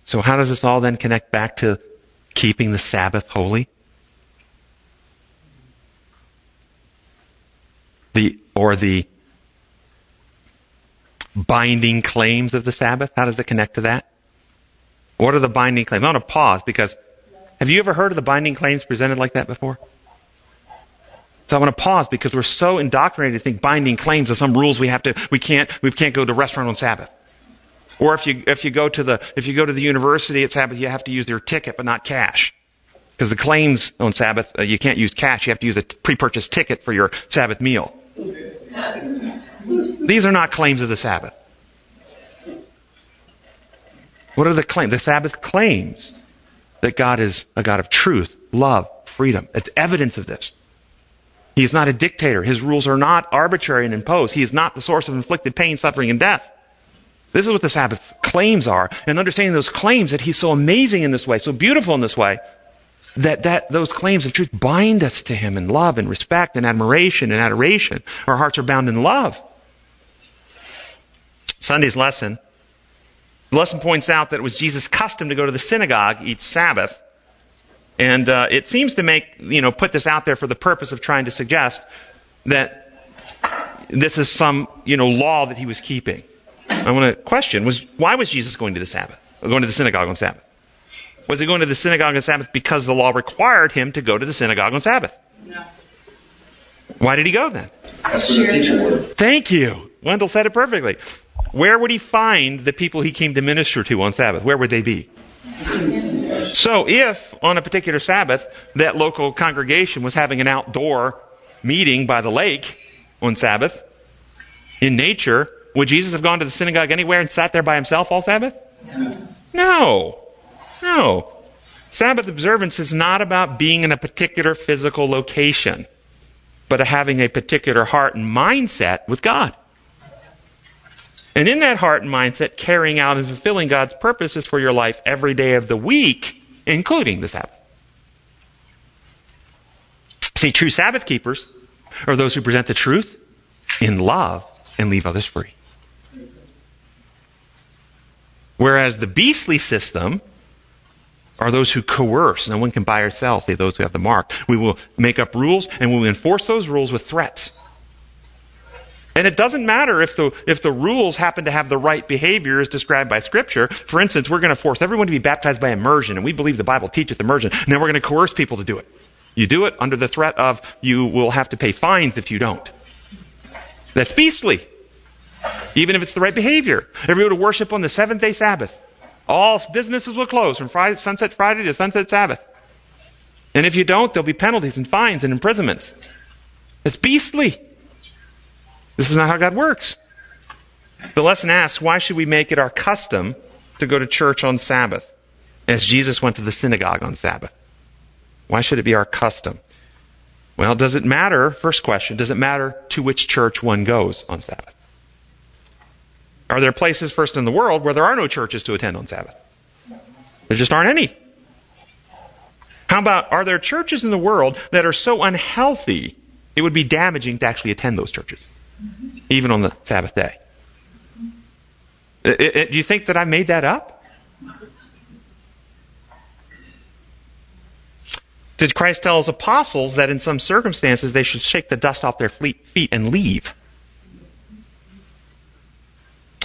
So how does this all then connect back to keeping the Sabbath holy? The, or the binding claims of the Sabbath? How does it connect to that? What are the binding claims? I want to pause because have you ever heard of the binding claims presented like that before? So I want to pause because we're so indoctrinated to think binding claims are some rules we have to, we can't, we can't go to a restaurant on Sabbath. Or if you, if you go to the, if you go to the university at Sabbath, you have to use their ticket but not cash. Because the claims on Sabbath, uh, you can't use cash, you have to use a t- pre-purchased ticket for your Sabbath meal. These are not claims of the Sabbath. What are the claims? The Sabbath claims that God is a God of truth, love, freedom. It's evidence of this. He is not a dictator. His rules are not arbitrary and imposed. He is not the source of inflicted pain, suffering, and death. This is what the Sabbath claims are. And understanding those claims that He's so amazing in this way, so beautiful in this way, that, that those claims of truth bind us to Him in love and respect and admiration and adoration. Our hearts are bound in love. Sunday's lesson. The lesson points out that it was Jesus' custom to go to the synagogue each Sabbath. And uh, it seems to make, you know, put this out there for the purpose of trying to suggest that this is some, you know, law that he was keeping. I want to question was why was Jesus going to the Sabbath, going to the synagogue on Sabbath? Was he going to the synagogue on Sabbath because the law required him to go to the synagogue on Sabbath? No. Why did he go then? That's where the teaching word. Thank you. Wendell said it perfectly. Where would he find the people he came to minister to on Sabbath? Where would they be? So if on a particular Sabbath that local congregation was having an outdoor meeting by the lake on Sabbath in nature, would Jesus have gone to the synagogue anywhere and sat there by himself all Sabbath? No. No. Sabbath observance is not about being in a particular physical location, but having a particular heart and mindset with God. And in that heart and mindset, carrying out and fulfilling God's purposes for your life every day of the week, including the Sabbath. See, true Sabbath keepers are those who present the truth in love and leave others free. Whereas the beastly system are those who coerce. No one can buy or sell, say those who have the mark. We will make up rules and we will enforce those rules with threats. And it doesn't matter if the, if the rules happen to have the right behavior as described by Scripture. For instance, we're going to force everyone to be baptized by immersion, and we believe the Bible teaches immersion, and then we're going to coerce people to do it. You do it under the threat of you will have to pay fines if you don't. That's beastly. Even if it's the right behavior. Everyone to worship on the seventh day Sabbath. All businesses will close from Friday, sunset Friday to sunset Sabbath. And if you don't, there'll be penalties and fines and imprisonments. It's beastly. This is not how God works. The lesson asks, why should we make it our custom to go to church on Sabbath? As Jesus went to the synagogue on Sabbath. Why should it be our custom? Well, does it matter? First question, does it matter to which church one goes on Sabbath? Are there places first in the world where there are no churches to attend on Sabbath? There just aren't any. How about, are there churches in the world that are so unhealthy it would be damaging to actually attend those churches? Even on the Sabbath day. It- it- do you think that I made that up? Did Christ tell his apostles that in some circumstances they should shake the dust off their feet and leave?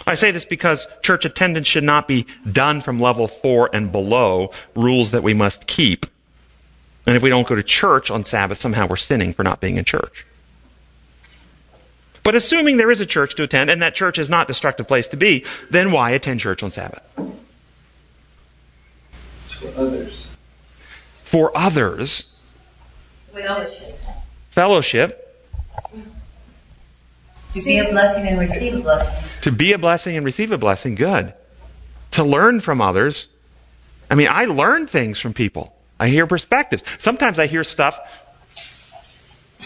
I say this because church attendance should not be done from level four and below, rules that we must keep. And if we don't go to church on Sabbath, somehow we're sinning for not being in church. But assuming there is a church to attend and that church is not a destructive place to be, then why attend church on Sabbath? For others. For others, Fellowship. fellowship, To be a blessing and receive a blessing. to be a blessing and receive a blessing, good. To learn from others. I mean, I learn things from people. I hear perspectives. Sometimes I hear stuff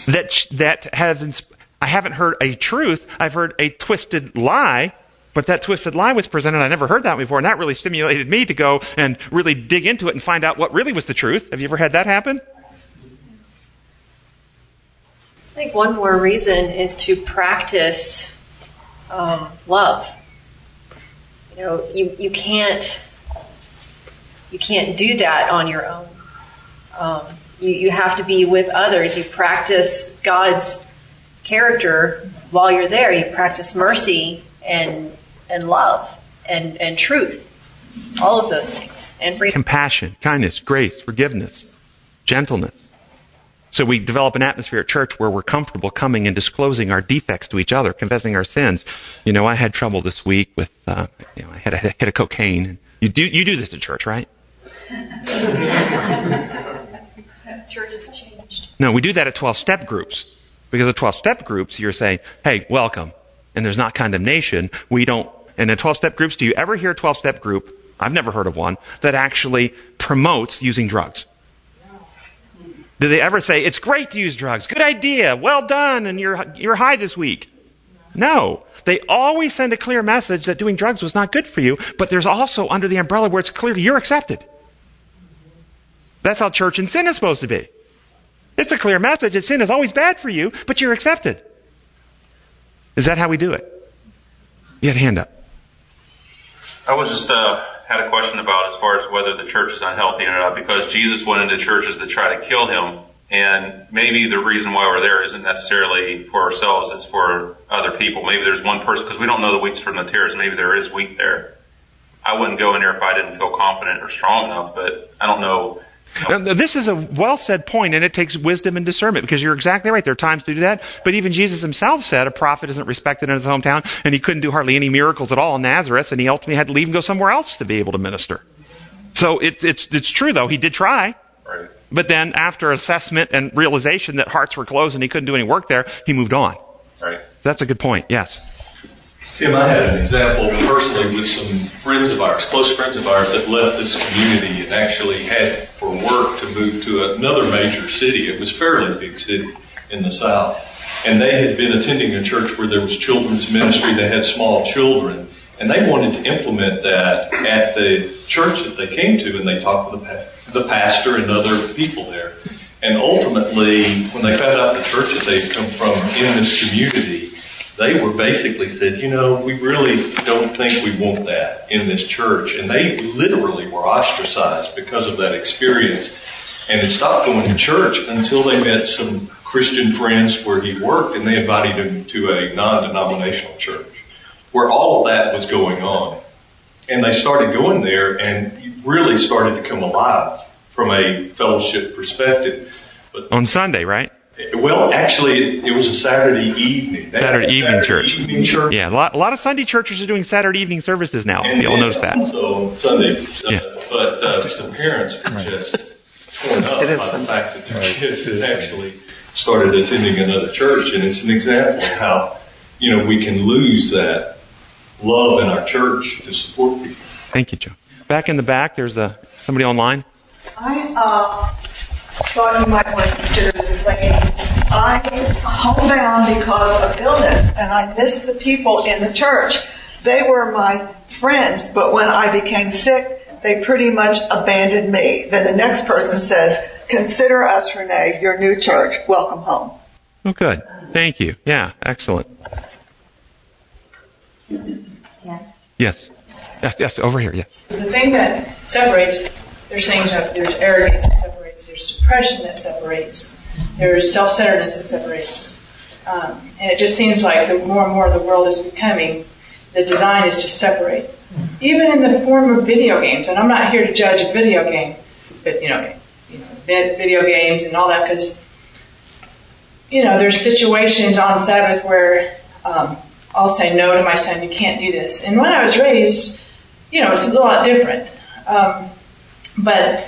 that that has ins- I haven't heard a truth. I've heard a twisted lie, but that twisted lie was presented. I never heard that before, and that really stimulated me to go and really dig into it and find out what really was the truth. Have you ever had that happen? I think one more reason is to practice um, love. You know, you, you can't you can't do that on your own. Um, you, you have to be with others. You practice God's character while you're there. You practice mercy and and love and, and truth. All of those things. And freedom. compassion, kindness, grace, forgiveness, gentleness. So we develop an atmosphere at church where we're comfortable coming and disclosing our defects to each other, confessing our sins. You know, I had trouble this week with, uh, you know, I had a hit of cocaine. You do, you do this at church, right? *laughs* Church has changed. No, we do that at 12 step groups. Because at 12 step groups, you're saying, hey, welcome. And there's not condemnation. We don't, and in 12 step groups, do you ever hear a 12 step group? I've never heard of one that actually promotes using drugs. Do they ever say, it's great to use drugs. Good idea. Well done. And you're, you're high this week. No. They always send a clear message that doing drugs was not good for you, but there's also under the umbrella where it's clear you're accepted. That's how church and sin is supposed to be. It's a clear message that sin is always bad for you, but you're accepted. Is that how we do it? You had a hand up. I was just uh, had a question about as far as whether the church is unhealthy or not, because Jesus went into churches that try to kill him, and maybe the reason why we're there isn't necessarily for ourselves; it's for other people. Maybe there's one person because we don't know the wheats from the tares. Maybe there is wheat there. I wouldn't go in there if I didn't feel confident or strong enough, but I don't know. Now, this is a well said point, and it takes wisdom and discernment because you're exactly right. There are times to do that. But even Jesus himself said a prophet isn't respected in his hometown, and he couldn't do hardly any miracles at all in Nazareth, and he ultimately had to leave and go somewhere else to be able to minister. So it, it's, it's true, though. He did try. Right. But then, after assessment and realization that hearts were closed and he couldn't do any work there, he moved on. Right. That's a good point. Yes. Tim, I had an example personally with some friends of ours, close friends of ours that left this community and actually had for work to move to another major city. It was a fairly big city in the South. And they had been attending a church where there was children's ministry. They had small children. And they wanted to implement that at the church that they came to, and they talked with the, the pastor and other people there. And ultimately, when they found out the church that they'd come from in this community, they were basically said, you know, we really don't think we want that in this church. And they literally were ostracized because of that experience. And had stopped going to church until they met some Christian friends where he worked and they invited him to a non-denominational church where all of that was going on. And they started going there and really started to come alive from a fellowship perspective. On Sunday, right? Well, actually, it was a Saturday evening. They had Saturday evening Saturday church. Evening church. Yeah, a lot, a lot of Sunday churches are doing Saturday evening services now. And You'll then notice that. Also Sunday, uh, Yeah. but uh, the parents were just torn up by It is the fact that their kids had actually started attending another church, and it's an example of how you know we can lose that love in our church to support people. Thank you, Joe. Back in the back, there's a, somebody online. I uh, thought you might want to consider this lady. I homebound because of illness, and I missed the people in the church. They were my friends, but when I became sick, they pretty much abandoned me. Then the next person says, "Consider us, Renee, your new church. Welcome home." Oh, good. Thank you. Yeah, excellent. Jen? Yes. Yes, yes, over here, yeah. The thing that separates, there's things, that there's arrogance that separates, there's depression that separates, there's self centeredness that separates. Um, and it just seems like the more and more the world is becoming, the design is to separate. Even in the form of video games, and I'm not here to judge a video game, but you know, you know video games and all that, because you know, there's situations on Sabbath where um, I'll say no to my son, you can't do this. And when I was raised, you know, it's a lot different. Um, but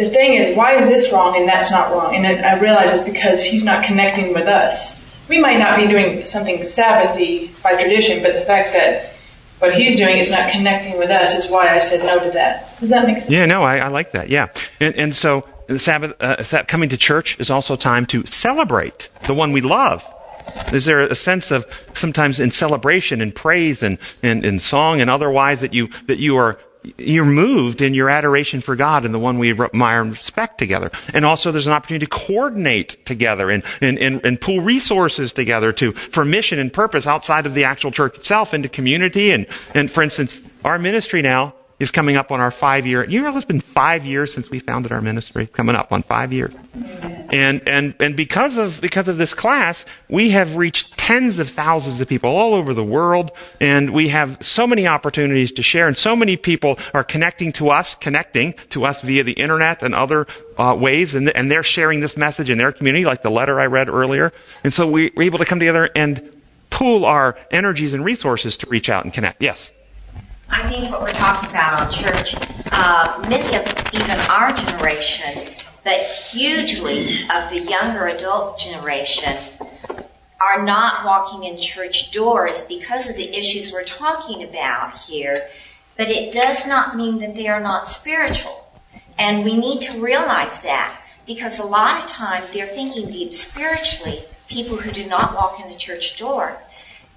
the thing is, why is this wrong and that's not wrong? And I realize it's because he's not connecting with us. We might not be doing something Sabbathy by tradition, but the fact that what he's doing is not connecting with us is why I said no to that. Does that make sense? Yeah, no, I, I like that. Yeah, and, and so the Sabbath, uh, coming to church is also time to celebrate the one we love. Is there a sense of sometimes in celebration and praise and, and, and song and otherwise that you, that you are you're moved in your adoration for God and the one we admire and respect together. And also there's an opportunity to coordinate together and, and, and, and, pool resources together to, for mission and purpose outside of the actual church itself into community. And, and for instance, our ministry now is coming up on our five year. You know, it's been five years since we founded our ministry. Coming up on five years, and and and because of because of this class, we have reached tens of thousands of people all over the world, and we have so many opportunities to share, and so many people are connecting to us, connecting to us via the internet and other uh, ways, and and they're sharing this message in their community, like the letter I read earlier, and so we, we're able to come together and pool our energies and resources to reach out and connect. Yes. I think what we're talking about on church, uh, many of even our generation, but hugely of the younger adult generation, are not walking in church doors because of the issues we're talking about here. But it does not mean that they are not spiritual. And we need to realize that because a lot of time they're thinking deep spiritually, people who do not walk in the church door.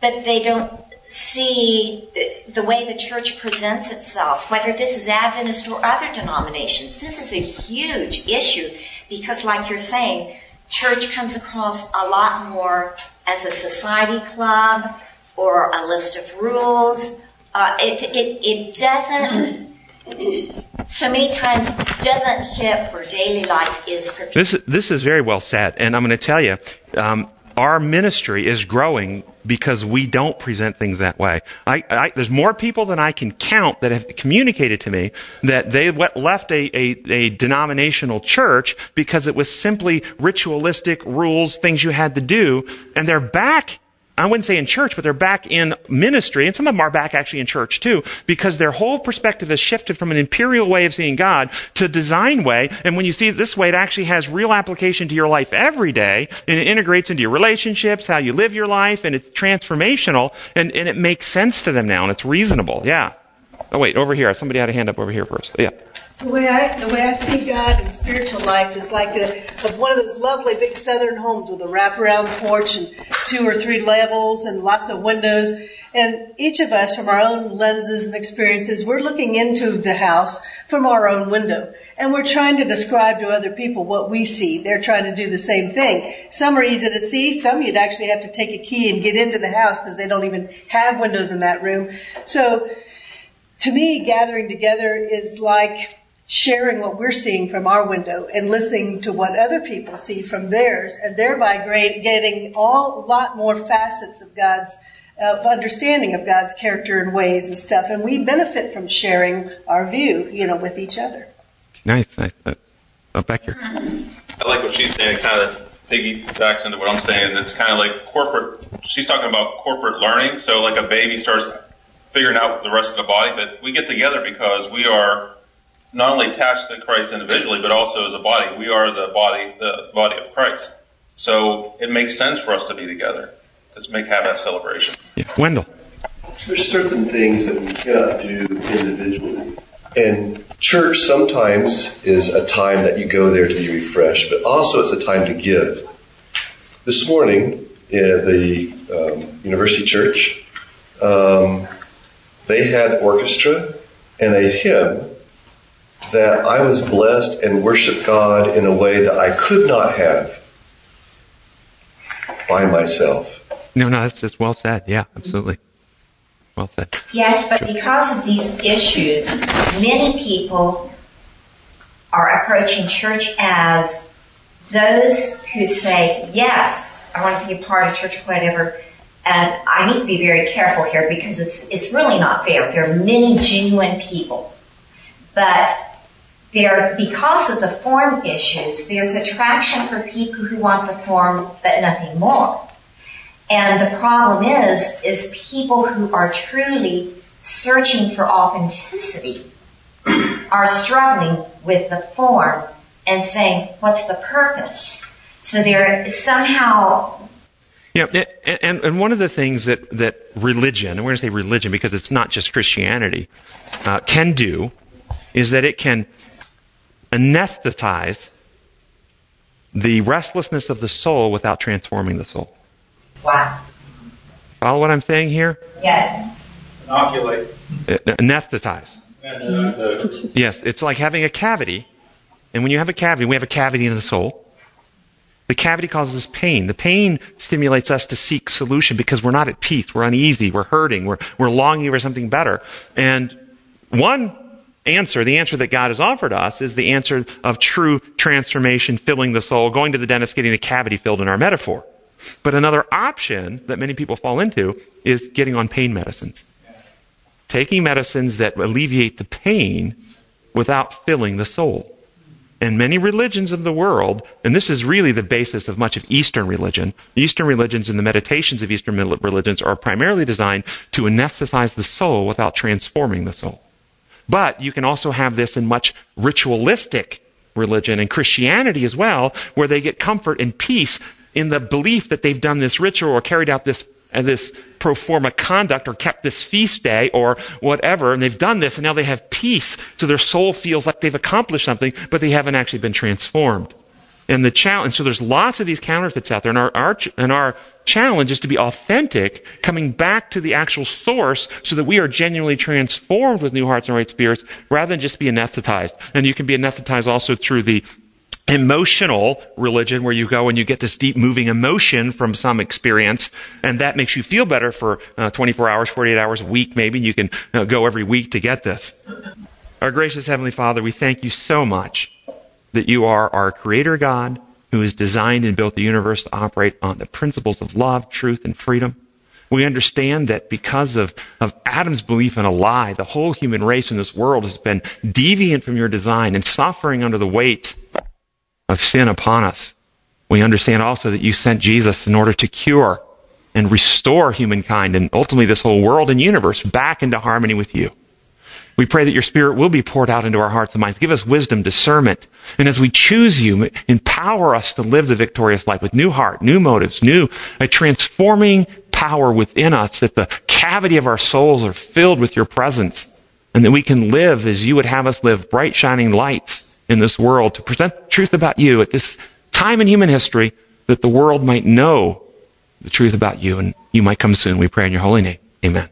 But they don't see the way the church presents itself, whether this is Adventist or other denominations. This is a huge issue because, like you're saying, church comes across a lot more as a society club or a list of rules. Uh, it, it, it doesn't so many times doesn't hit where daily life is for people. This, this is very well said. And I'm going to tell you, um, our ministry is growing because we don't present things that way. I, I, there's more people than I can count that have communicated to me that they left a, a, a denominational church because it was simply ritualistic rules, things you had to do, and they're back I wouldn't say in church, but they're back in ministry, and some of them are back actually in church too, because their whole perspective has shifted from an imperial way of seeing God to design way. And when you see it this way, it actually has real application to your life every day, and it integrates into your relationships, how you live your life, and it's transformational, and, and it makes sense to them now, and it's reasonable. Yeah. Oh wait, over here. Somebody had a hand up over here first. Yeah. The way I the way I see God in spiritual life is like a, of one of those lovely big southern homes with a wraparound porch and two or three levels and lots of windows. And each of us, from our own lenses and experiences, we're looking into the house from our own window. And we're trying to describe to other people what we see. They're trying to do the same thing. Some are easy to see. Some you'd actually have to take a key and get into the house because they don't even have windows in that room. So, to me, gathering together is like sharing what we're seeing from our window and listening to what other people see from theirs, and thereby getting all a lot more facets of God's uh, understanding of God's character and ways and stuff. And we benefit from sharing our view, you know, with each other. Nice, nice. Oh, back here. I like what she's saying. It kind of piggybacks into what I'm saying. It's kind of like corporate. She's talking about corporate learning. So, like a baby starts figuring out the rest of the body, but we get together because we are not only attached to Christ individually, but also as a body. We are the body, the body of Christ. So it makes sense for us to be together. Let's make have that celebration. Yeah. Wendell. There's certain things that we cannot do individually. And church sometimes is a time that you go there to be refreshed, but also it's a time to give. This morning, in the um, University Church, um, they had orchestra and a hymn that I was blessed and worshiped God in a way that I could not have by myself. No, no, that's, that's well said. Yeah, absolutely. Well said. Yes, but because of these issues, many people are approaching church as those who say, yes, I want to be a part of church, whatever. And I need to be very careful here because it's, it's really not fair. There are many genuine people. But there, because of the form issues, there's attraction for people who want the form but nothing more. And the problem is, is people who are truly searching for authenticity *clears throat* are struggling with the form and saying, what's the purpose? So they're somehow Yeah, and, and one of the things that, that religion, and we're going to say religion because it's not just Christianity, uh, can do is that it can anesthetize the restlessness of the soul without transforming the soul. Wow. Follow what I'm saying here? Yes. Inoculate. Uh, Anesthetize. Yes, it's like having a cavity. And when you have a cavity, we have a cavity in the soul. The cavity causes pain. The pain stimulates us to seek solution because we're not at peace. We're uneasy. We're hurting. We're, we're longing for something better. And one answer, the answer that God has offered us is the answer of true transformation, filling the soul, going to the dentist, getting the cavity filled in our metaphor. But another option that many people fall into is getting on pain medicines. Taking medicines that alleviate the pain without filling the soul. And many religions of the world, and this is really the basis of much of Eastern religion, Eastern religions and the meditations of Eastern religions are primarily designed to anesthetize the soul without transforming the soul. But you can also have this in much ritualistic religion and Christianity as well, where they get comfort and peace in the belief that they've done this ritual or carried out this uh, this pro forma conduct or kept this feast day or whatever, and they've done this and now they have peace, so their soul feels like they've accomplished something, but they haven't actually been transformed. And the challenge, so there's lots of these counterfeits out there, and our, our, and our challenge is to be authentic, coming back to the actual source so that we are genuinely transformed with new hearts and right spirits rather than just be anesthetized. And you can be anesthetized also through the emotional religion where you go and you get this deep moving emotion from some experience and that makes you feel better for uh, 24 hours 48 hours a week maybe you can uh, go every week to get this our gracious heavenly father we thank you so much that you are our creator god who has designed and built the universe to operate on the principles of love truth and freedom we understand that because of, of Adam's belief in a lie, the whole human race in this world has been deviant from your design and suffering under the weight of sin upon us. We understand also that you sent Jesus in order to cure and restore humankind and ultimately this whole world and universe back into harmony with you. We pray that your spirit will be poured out into our hearts and minds. Give us wisdom, discernment. And as we choose you, empower us to live the victorious life with new heart, new motives, new, a transforming power within us that the cavity of our souls are filled with your presence and that we can live as you would have us live, bright shining lights in this world to present the truth about you at this time in human history that the world might know the truth about you and you might come soon. We pray in your holy name. Amen.